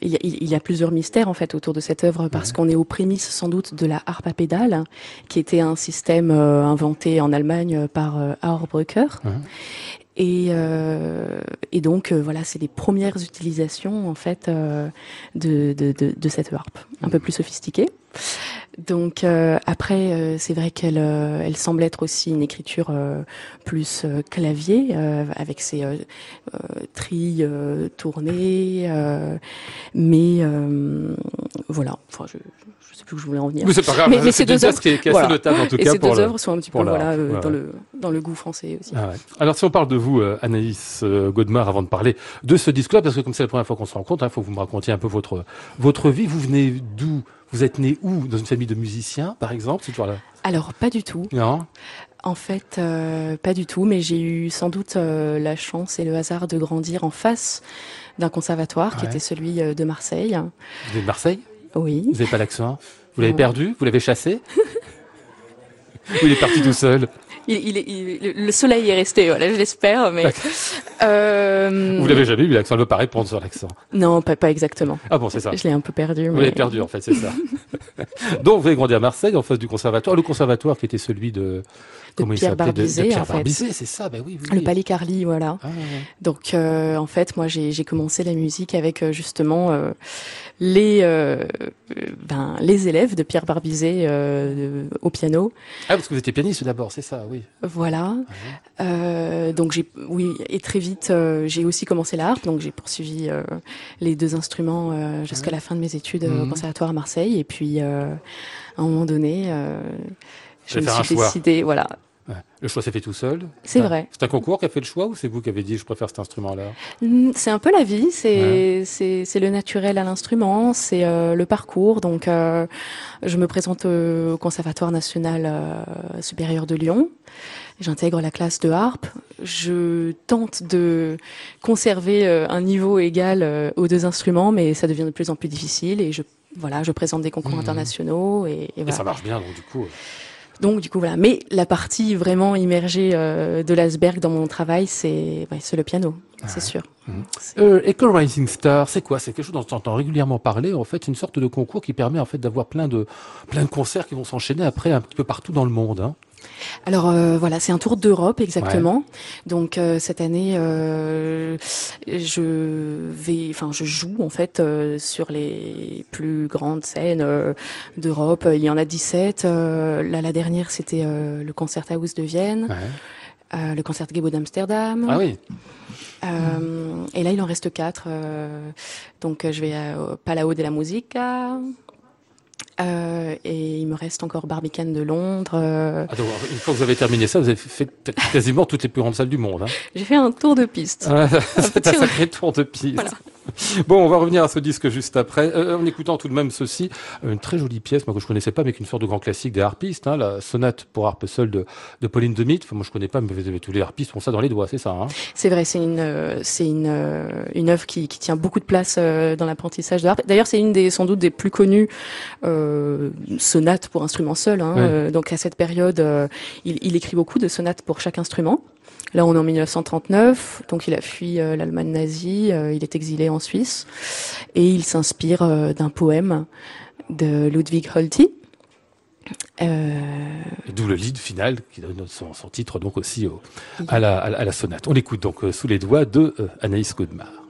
Speaker 6: il y, a, il, y a, plusieurs mystères en fait autour de cette œuvre parce qu'on est aux prémices sans doute de la harpe à pédale, qui était un système inventé en Allemagne par Auerbrucker. Et, euh, et donc euh, voilà, c'est les premières utilisations en fait euh, de, de, de, de, cette harpe, un peu plus sophistiquée. Donc euh, après, euh, c'est vrai qu'elle euh, elle semble être aussi une écriture plus clavier avec ses trilles tournées, mais voilà. Enfin, je, je sais plus où je voulais en venir.
Speaker 2: Mais c'est pas grave. Mais, ces deux œuvres, qui est, qui est assez notable en tout
Speaker 6: et
Speaker 2: cas.
Speaker 6: ces deux œuvres sont un petit peu voilà, dans le dans le goût français aussi.
Speaker 2: Ah ouais. Alors si on parle de vous, Anaïs Godemar, avant de parler de ce disque-là, parce que comme c'est la première fois qu'on se rencontre, il hein, faut que vous me racontiez un peu votre votre vie. Vous venez d'où? Vous êtes né où? Dans une famille de musiciens, par exemple C'est là?
Speaker 6: Alors, pas du tout.
Speaker 2: Non?
Speaker 6: En fait, euh, pas du tout, mais j'ai eu sans doute euh, la chance et le hasard de grandir en face d'un conservatoire qui était celui euh, de Marseille.
Speaker 2: Vous êtes de Marseille?
Speaker 6: Oui.
Speaker 2: Vous n'avez pas l'accent Vous l'avez perdu Vous l'avez chassé Ou il est parti tout seul
Speaker 6: il, il, le soleil est resté, voilà, je l'espère, mais.
Speaker 2: Euh... Vous l'avez jamais eu l'accent, elle veut pas répondre sur l'accent.
Speaker 6: Non, pas, pas exactement.
Speaker 2: Ah bon, c'est ça.
Speaker 6: Je l'ai un peu perdu.
Speaker 2: Vous l'avez perdu en fait, c'est ça. Donc vous avez grandi à Marseille, en face du conservatoire, le conservatoire qui était celui de
Speaker 6: Comment Pierre Barbizet,
Speaker 2: de, Pierre
Speaker 6: en fait.
Speaker 2: Barbizet, c'est ça, oui, oui,
Speaker 6: Le Palais Carly, voilà. Ah, Donc, euh, en fait, moi, j'ai commencé la musique avec euh, justement euh, les euh, ben, les élèves de Pierre Barbizet au piano.
Speaker 2: Ah, parce que vous étiez pianiste d'abord, c'est ça, oui.
Speaker 6: Voilà. Ah, donc j'ai, oui, et très vite, j'ai aussi commencé la harpe, donc j'ai poursuivi les deux instruments jusqu'à la fin de mes études au mhm. conservatoire à Marseille, et puis à un moment donné je me suis décidé, voilà,
Speaker 2: Le choix s'est fait tout seul
Speaker 6: C'est vrai.
Speaker 2: C'est un concours qui a fait le choix ou c'est vous qui avez dit je préfère cet instrument-là
Speaker 6: C'est un peu la vie, c'est c'est le naturel à l'instrument, c'est euh, le parcours. Donc euh, je me présente au Conservatoire national euh, supérieur de Lyon. J'intègre la classe de harpe. Je tente de conserver un niveau égal aux deux instruments, mais ça devient de plus en plus difficile et je voilà, je présente des concours mmh. internationaux et,
Speaker 2: et,
Speaker 6: voilà.
Speaker 2: ça marche bien donc du coup.
Speaker 6: Donc du coup voilà, mais la partie vraiment immergée euh, de l'asberg dans mon travail, c'est c'est le piano, c'est sûr.
Speaker 2: Euh, Echo Rising Star, c'est quoi? C'est quelque chose dont on entend régulièrement parler. En fait, une sorte de concours qui permet en fait d'avoir plein de plein de concerts qui vont s'enchaîner après un petit peu partout dans le monde. Hein.
Speaker 6: Alors euh, voilà, c'est un tour d'Europe exactement. Donc euh, cette année, euh, je vais, enfin je joue en fait sur les plus grandes scènes d'Europe. Il y en a 17. là, la dernière, c'était le concert House de Vienne, ouais. le concert Gebo d'Amsterdam.
Speaker 2: Ah oui.
Speaker 6: et là, il en reste quatre. donc je vais au Palau de la Musica, euh, et il me reste encore Barbicane de Londres. Euh...
Speaker 2: Ah, une fois que vous avez terminé ça, vous avez fait quasiment toutes les plus grandes salles du monde. Hein.
Speaker 6: J'ai fait un tour de piste.
Speaker 2: C'est un sacré tour de piste. Voilà. Bon, on va revenir à ce disque juste après, euh, en écoutant tout de même ceci, une très jolie pièce, moi que je connaissais pas, mais qu'une sorte de grand classique des harpistes, hein, la sonate pour harpe seule de, de Pauline Demit. Enfin, moi je connais pas, mais tous les harpistes ont ça dans les doigts, c'est ça. Hein?
Speaker 6: C'est vrai, c'est une, euh, c'est une, euh, une œuvre qui, qui tient beaucoup de place dans l'apprentissage de harpe. D'ailleurs, c'est une des sans doute des plus connues sonates pour instrument seul. Hein, donc à cette période, il, il écrit beaucoup de sonates pour chaque instrument. Là, on est en 1939, donc il a fui euh, l'Allemagne nazie, euh, il est exilé en Suisse, et il s'inspire euh, d'un poème de Ludwig Holty.
Speaker 2: D'où le lead final qui donne son, titre donc aussi à, la, à, la, sonate. On l'écoute donc sous les doigts de Anaïs Godmar.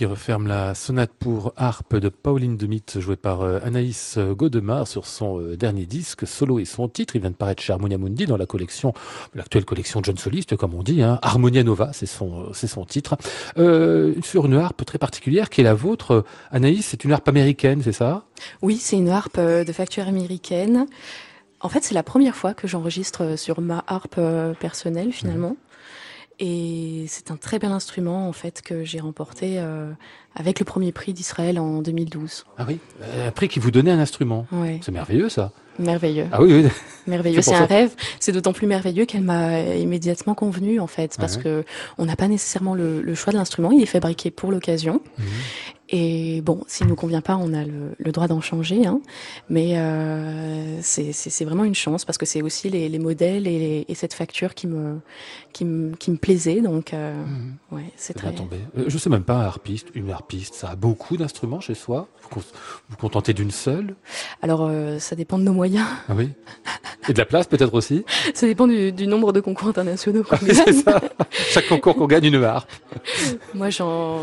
Speaker 2: qui referme la sonate pour harpe de Pauline Demit, jouée par euh, Anaïs Godemar sur son euh, dernier disque, solo et son titre. Il vient de paraître chez Harmonia Mundi dans la collection, l'actuelle collection John Soliste, comme on dit, hein. Harmonia Nova, c'est son, c'est son titre. Euh, sur une harpe très particulière qui est la vôtre. Anaïs, c'est une harpe américaine, c'est ça?
Speaker 6: Oui, c'est une harpe de facture américaine. En fait, c'est la première fois que j'enregistre sur ma harpe personnelle, finalement. Et c'est un très bel instrument en fait que j'ai remporté euh, avec le premier prix d'Israël en 2012.
Speaker 2: Ah oui, un prix qui vous donnait un instrument.
Speaker 6: Oui.
Speaker 2: C'est merveilleux ça.
Speaker 6: Merveilleux.
Speaker 2: Ah oui, oui.
Speaker 6: Merveilleux. C'est un rêve. C'est d'autant plus merveilleux qu'elle m'a immédiatement convenu en fait, parce que on n'a pas nécessairement le, choix de l'instrument. Il est fabriqué pour l'occasion. Mhm. Et bon, s'il nous convient pas, on a le, le droit d'en changer. Hein. Mais euh, c'est vraiment une chance parce que c'est aussi les, les modèles et, et, cette facture qui me qui me, qui me plaisait. Donc euh, mmh. ouais, c'est très.
Speaker 2: Tombé. Euh, je sais même pas un harpiste, une harpiste, ça a beaucoup d'instruments chez soi? Vous vous contentez d'une seule?
Speaker 6: Alors euh, ça dépend de nos moyens.
Speaker 2: Ah oui? Et de la place peut-être aussi?
Speaker 6: Ça dépend du, du nombre de concours internationaux
Speaker 2: gagne. ça. Chaque concours qu'on gagne une harpe.
Speaker 6: Moi j'en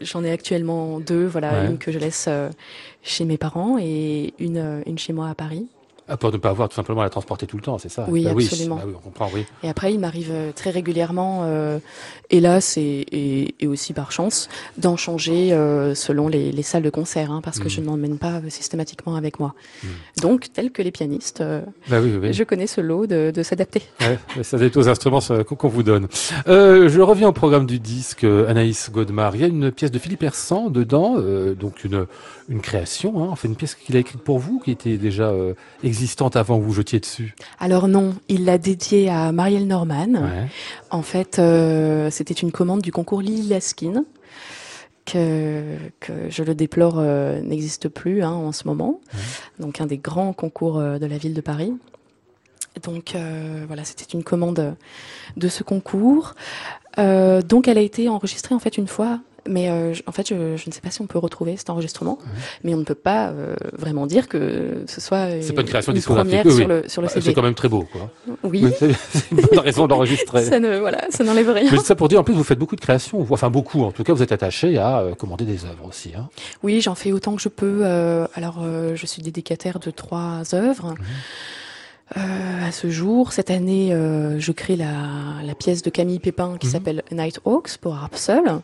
Speaker 6: j'en ai actuellement deux, voilà, une que je laisse euh, chez mes parents et une, euh, une chez moi à Paris.
Speaker 2: Ah, pour ne pas avoir tout simplement à la transporter tout le temps, c'est ça
Speaker 6: Oui, bah absolument.
Speaker 2: Bah oui, on comprend, oui.
Speaker 6: Et après, il m'arrive euh, très régulièrement, euh, hélas et, et, et, aussi par chance, d'en changer euh, selon les, les, salles de concert, hein, parce que je mm. ne m'emmène pas systématiquement avec moi. Mm. Donc, tel que les pianistes, bah je connais ce lot de, de s'adapter.
Speaker 2: Ouais, ça est aux instruments qu'on vous donne. je reviens au programme du disque Anaïs Godemar. Il y a une pièce de Philippe Hersan dedans, donc une, une création, hein, enfin une pièce qu'il a écrite pour vous, qui était déjà existante avant que vous jetiez dessus
Speaker 6: Alors non, il l'a dédiée à Marielle Norman. En fait, euh, c'était une commande du concours Lily Laskin. Que, que je le déplore euh, n'existe plus hein, en ce moment. Donc un des grands concours euh, de la ville de Paris. Donc voilà, c'était une commande de ce concours. donc elle a été enregistrée en fait une fois mais euh, en fait, je, je, ne sais pas si on peut retrouver cet enregistrement, mais on ne peut pas euh, vraiment dire que ce soit
Speaker 2: c'est pas une création
Speaker 6: une
Speaker 2: première
Speaker 6: sur le sur le bah, CD.
Speaker 2: C'est quand même très beau, quoi.
Speaker 6: Oui.
Speaker 2: C'est une bonne raison d'enregistrer.
Speaker 6: ça ne voilà, ça n'enlève rien.
Speaker 2: Mais ça pour dire, en plus, vous faites beaucoup de créations, enfin beaucoup. En tout cas, vous êtes attaché à euh, commander des œuvres aussi. Hein.
Speaker 6: Oui, j'en fais autant que je peux. Alors, je suis dédicataire de trois œuvres. Mhm. Euh, à ce jour, cette année, euh, je crée la, la, pièce de Camille Pépin qui mhm. s'appelle Night Hawks pour harpe seul.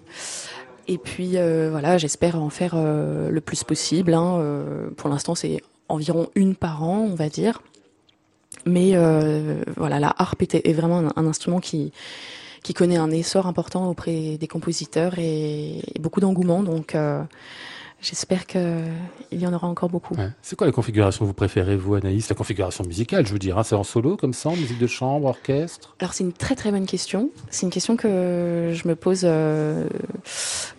Speaker 6: Et puis euh, voilà, j'espère en faire euh, le plus possible. Hein. Euh, pour l'instant, c'est environ une par an, on va dire. Mais voilà, la harpe est, vraiment un, instrument qui qui connaît un essor important auprès des compositeurs et, beaucoup d'engouement. Donc J'espère qu'il y en aura encore beaucoup.
Speaker 2: C'est quoi la configuration que vous préférez, vous, Anaïs? La configuration musicale, je veux dire. Hein, c'est en solo, comme ça, en musique de chambre, orchestre?
Speaker 6: Alors, c'est une très très bonne question. C'est une question que je me pose euh,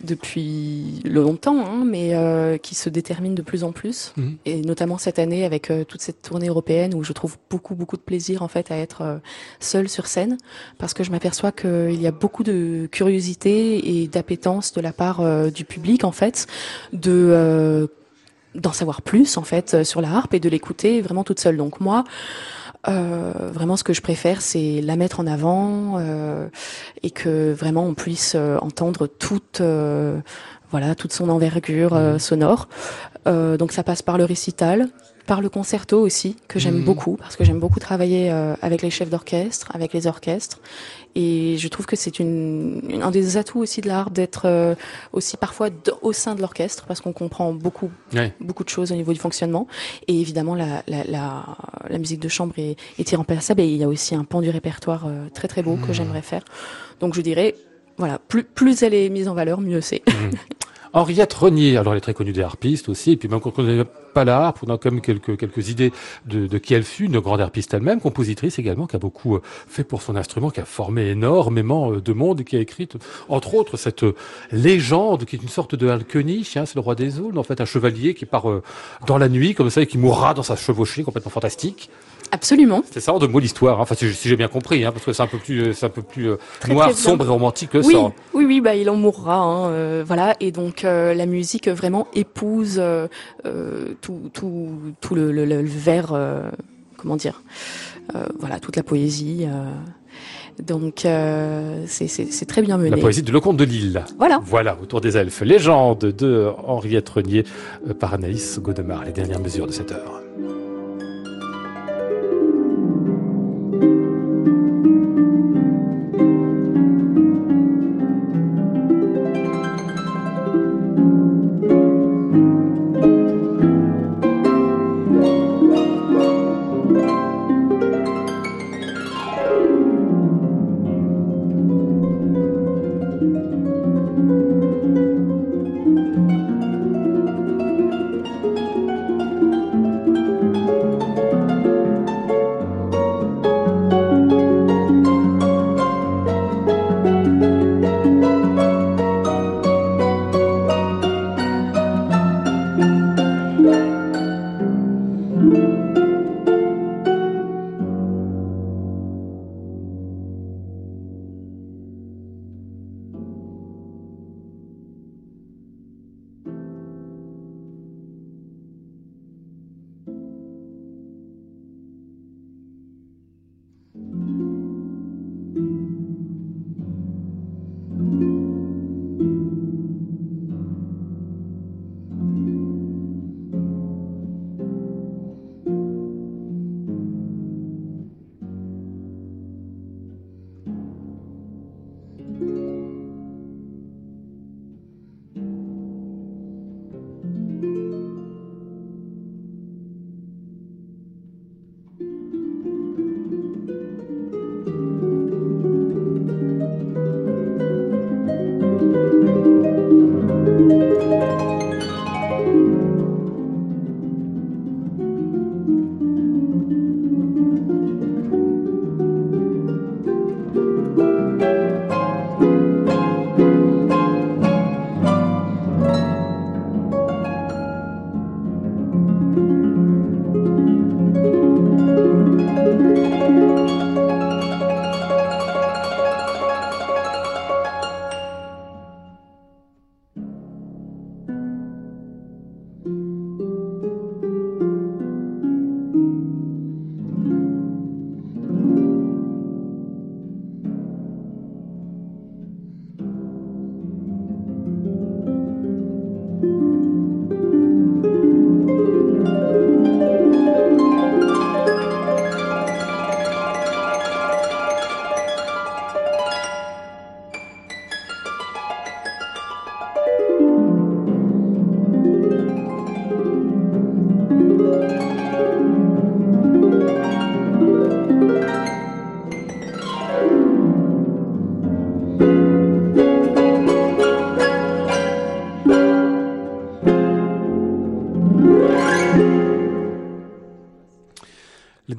Speaker 6: depuis longtemps, hein, mais euh, qui se détermine de plus en plus. Mhm. Et notamment cette année, avec euh, toute cette tournée européenne, où je trouve beaucoup beaucoup de plaisir, en fait, à être seule sur scène, parce que je m'aperçois qu'il y a beaucoup de curiosité et d'appétence de la part du public, en fait, de euh, d'en savoir plus en fait euh, sur la harpe et de l'écouter vraiment toute seule. Donc moi, euh, vraiment, ce que je préfère, c'est la mettre en avant euh, et que vraiment on puisse entendre toute, voilà, toute son envergure mmh. sonore. donc ça passe par le récital, par le concerto aussi que j'aime mmh. beaucoup parce que j'aime beaucoup travailler avec les chefs d'orchestre, avec les orchestres et je trouve que c'est une, un des atouts aussi de l'art d'être euh, aussi parfois au sein de l'orchestre parce qu'on comprend beaucoup, beaucoup de choses au niveau du fonctionnement. Et évidemment, la, la, la, la musique de chambre est, est, irremplaçable et il y a aussi un pan du répertoire euh, très très beau que mmh. j'aimerais faire. Donc je dirais, voilà, plus, plus elle est mise en valeur, mieux c'est. Mmh.
Speaker 2: Henriette Renier, alors elle est très connue des harpistes aussi, et puis même quand on harpe, on a quand même quelques, quelques idées de, de qui elle fut, une grande harpiste elle-même, compositrice également, qui a beaucoup euh, fait pour son instrument, qui a formé énormément euh, de monde, et qui a écrit, entre autres, cette euh, légende qui est une sorte de Alkenich, hein, c'est le roi des Aules, en fait, un chevalier qui part dans la nuit, comme ça, et qui mourra dans sa chevauchée complètement fantastique.
Speaker 6: Absolument.
Speaker 2: C'est ça de mot l'histoire, hein. enfin si, j'ai bien compris, hein, parce que c'est un peu plus, c'est un peu plus euh, noir, sombre et romantique que
Speaker 6: oui,
Speaker 2: ça.
Speaker 6: Oui, oui, bah il en mourra, hein, euh, voilà. Et donc euh, la musique vraiment épouse tout, tout, tout le, le, le, vers, comment dire, voilà, toute la poésie. Donc euh, c'est très bien mené.
Speaker 2: La poésie de Lecomte de Lille.
Speaker 6: Voilà.
Speaker 2: Voilà, autour des elfes. Légende de Henriette Renier euh, par Anaïs Godemar, les dernières mesures de cette heure.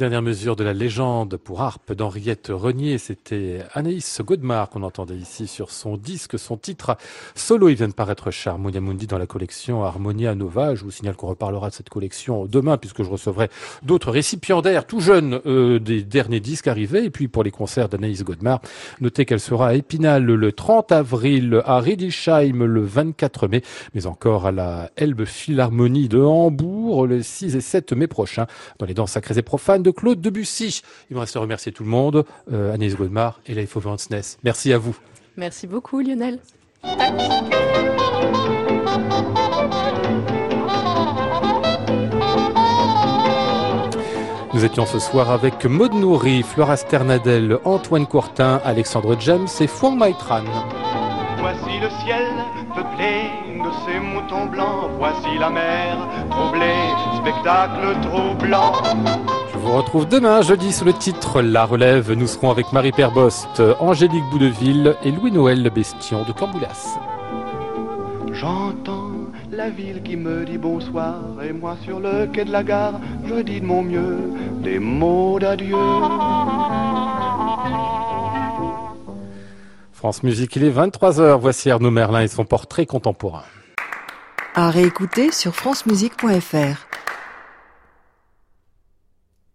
Speaker 2: Dernière mesure de la légende pour harpe d'Henriette Renier. C'était Anaïs Godemar qu'on entendait ici sur son disque, son titre solo. Il vient de paraître chez Mundi dans la collection Harmonia Nova. Je vous signale qu'on reparlera de cette collection demain puisque je recevrai d'autres récipiendaires tout jeunes euh, des derniers disques arrivés. Et puis pour les concerts d'Anaïs Godemar, notez qu'elle sera à Épinal le 30 avril, à Riedisheim le 24 mai, mais encore à la Elbe Philharmonie de Hambourg le 6 et 7 mai prochain dans les danses sacrées et profanes de Claude Debussy. Il me reste à remercier tout le monde, euh, Godemar et Leif Vansness. Merci à vous.
Speaker 6: Merci beaucoup Lionel.
Speaker 2: Nous étions ce soir avec Maud Nourri, Flora Sternadel, Antoine Courtin, Alexandre James et Fouang Maitran.
Speaker 5: Voici le ciel peuplé de ces moutons blancs, voici la mer troublée, spectacle troublant.
Speaker 2: Vous retrouve demain, jeudi, sous le titre La Relève. Nous serons avec Marie Perbost, Angélique Boudeville et Louis-Noël Le Bestion de Camboulas.
Speaker 5: J'entends la ville qui me dit bonsoir et moi sur le quai de la gare, je dis de mon mieux des mots d'adieu.
Speaker 2: France Musique, il est 23h. Voici Arnaud Merlin et son portrait contemporain.
Speaker 7: À réécouter sur francemusique.fr.